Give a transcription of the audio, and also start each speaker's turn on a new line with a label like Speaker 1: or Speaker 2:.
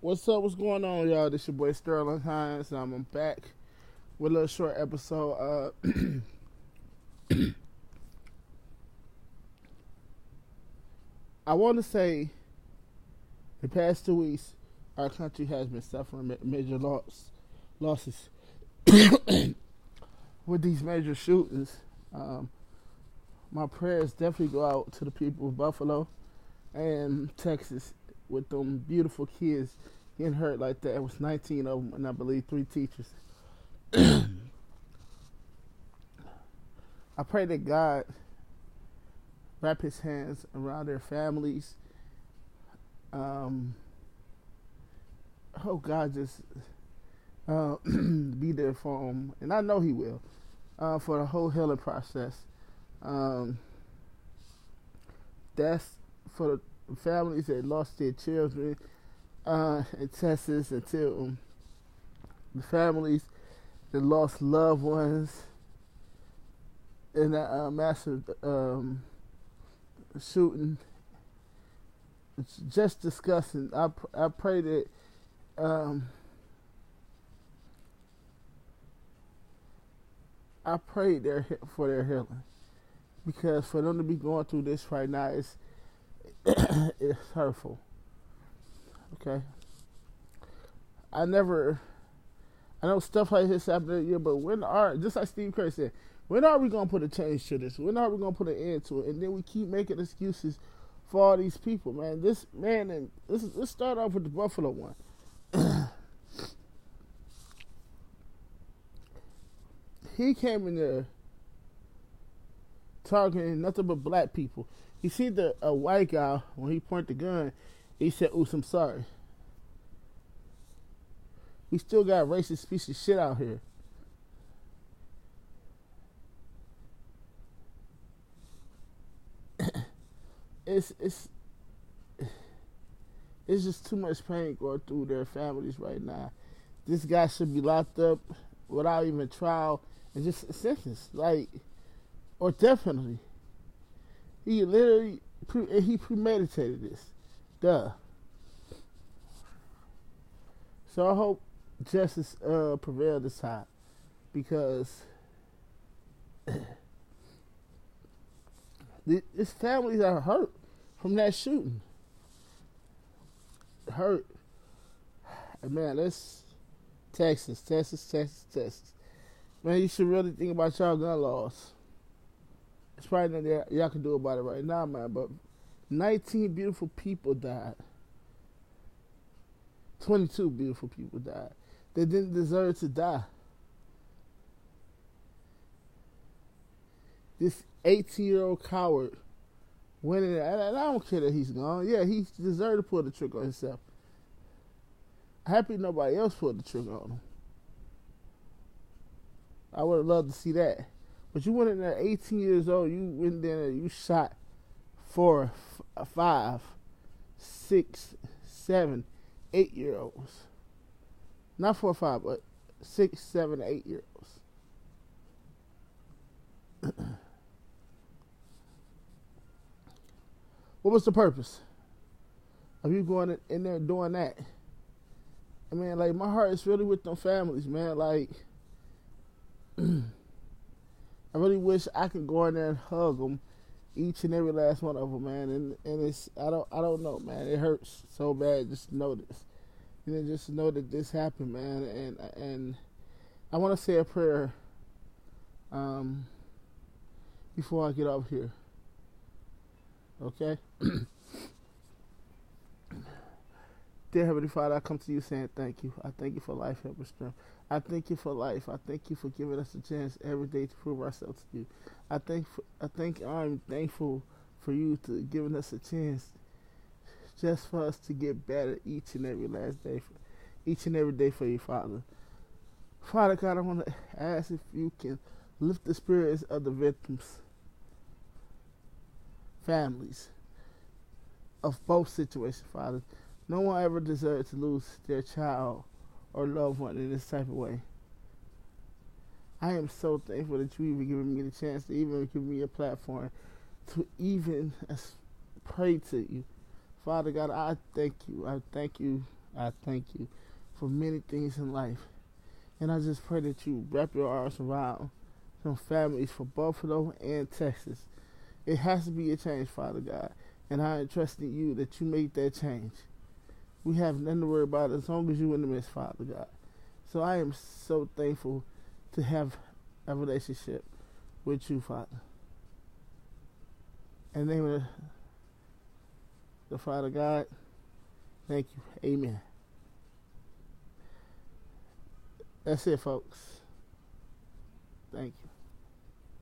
Speaker 1: What's up? What's going on, y'all? This your boy Sterling Hines. and I'm back with a little short episode. Uh, I want to say the past two weeks, our country has been suffering major loss, losses with these major shootings. Um, my prayers definitely go out to the people of Buffalo and Texas with them beautiful kids getting hurt like that. It was 19 of them, and I believe three teachers. I pray that God wrap His hands around their families. Um, oh God, just uh, be there for them, and I know He will uh, for the whole healing process. Um, that's for the families that lost their children uh, in Texas until um, the families that lost loved ones in that uh, massive um, shooting. It's just disgusting. I I pray that um, I pray their for their healing because for them to be going through this right now is it's hurtful. Okay. I never. I know stuff like this happened yeah, but when are just like Steve Kerr said, when are we gonna put a change to this? When are we gonna put an end to it? And then we keep making excuses for all these people, man. This man and this is, let's start off with the Buffalo one. he came in there talking nothing but black people. He see the a white guy when he pointed the gun. He said, "Oops, I'm sorry." We still got racist piece of shit out here. it's it's it's just too much pain going through their families right now. This guy should be locked up without even trial and just a sentence, like, or definitely. He literally he premeditated this. Duh. So I hope justice uh, prevail this time because this families are hurt from that shooting. Hurt. Man, that's Texas, Texas, Texas, Texas. Man, you should really think about y'all gun laws. It's probably nothing y'all, y'all can do about it right now, man. But 19 beautiful people died. 22 beautiful people died. They didn't deserve to die. This 18 year old coward went in there, and I don't care that he's gone. Yeah, he deserved to pull the trigger on himself. Happy nobody else pulled the trigger on him. I would have loved to see that. But you went in there 18 years old, you went there, you shot four, five, six, seven, eight year olds. Not four five, but six, seven, eight year olds. what was the purpose of you going in there doing that? I mean, like my heart is really with them families, man. Like, I really wish I could go in there and hug them, each and every last one of them, man. And and it's I don't I don't know, man. It hurts so bad just to know this you know, just know that this happened, man. And and I want to say a prayer um, before I get off here. Okay. Dear Heavenly Father, I come to you saying thank you. I thank you for life, help, and strength. I thank you for life. I thank you for giving us a chance every day to prove ourselves to you. I thank I think I'm thankful for you to giving us a chance just for us to get better each and every last day, for, each and every day for you, Father. Father God, I want to ask if you can lift the spirits of the victims, families of both situations, Father. No one ever deserves to lose their child or loved one in this type of way. I am so thankful that you even given me the chance to even give me a platform to even pray to you Father God, I thank you. I thank you I thank you for many things in life. And I just pray that you wrap your arms around some families for Buffalo and Texas. It has to be a change, Father God. And I trust in you that you make that change. We have nothing to worry about as long as you're in the midst, Father God. So I am so thankful to have a relationship with you, Father. In the name of the Father God, thank you. Amen. That's it, folks. Thank you.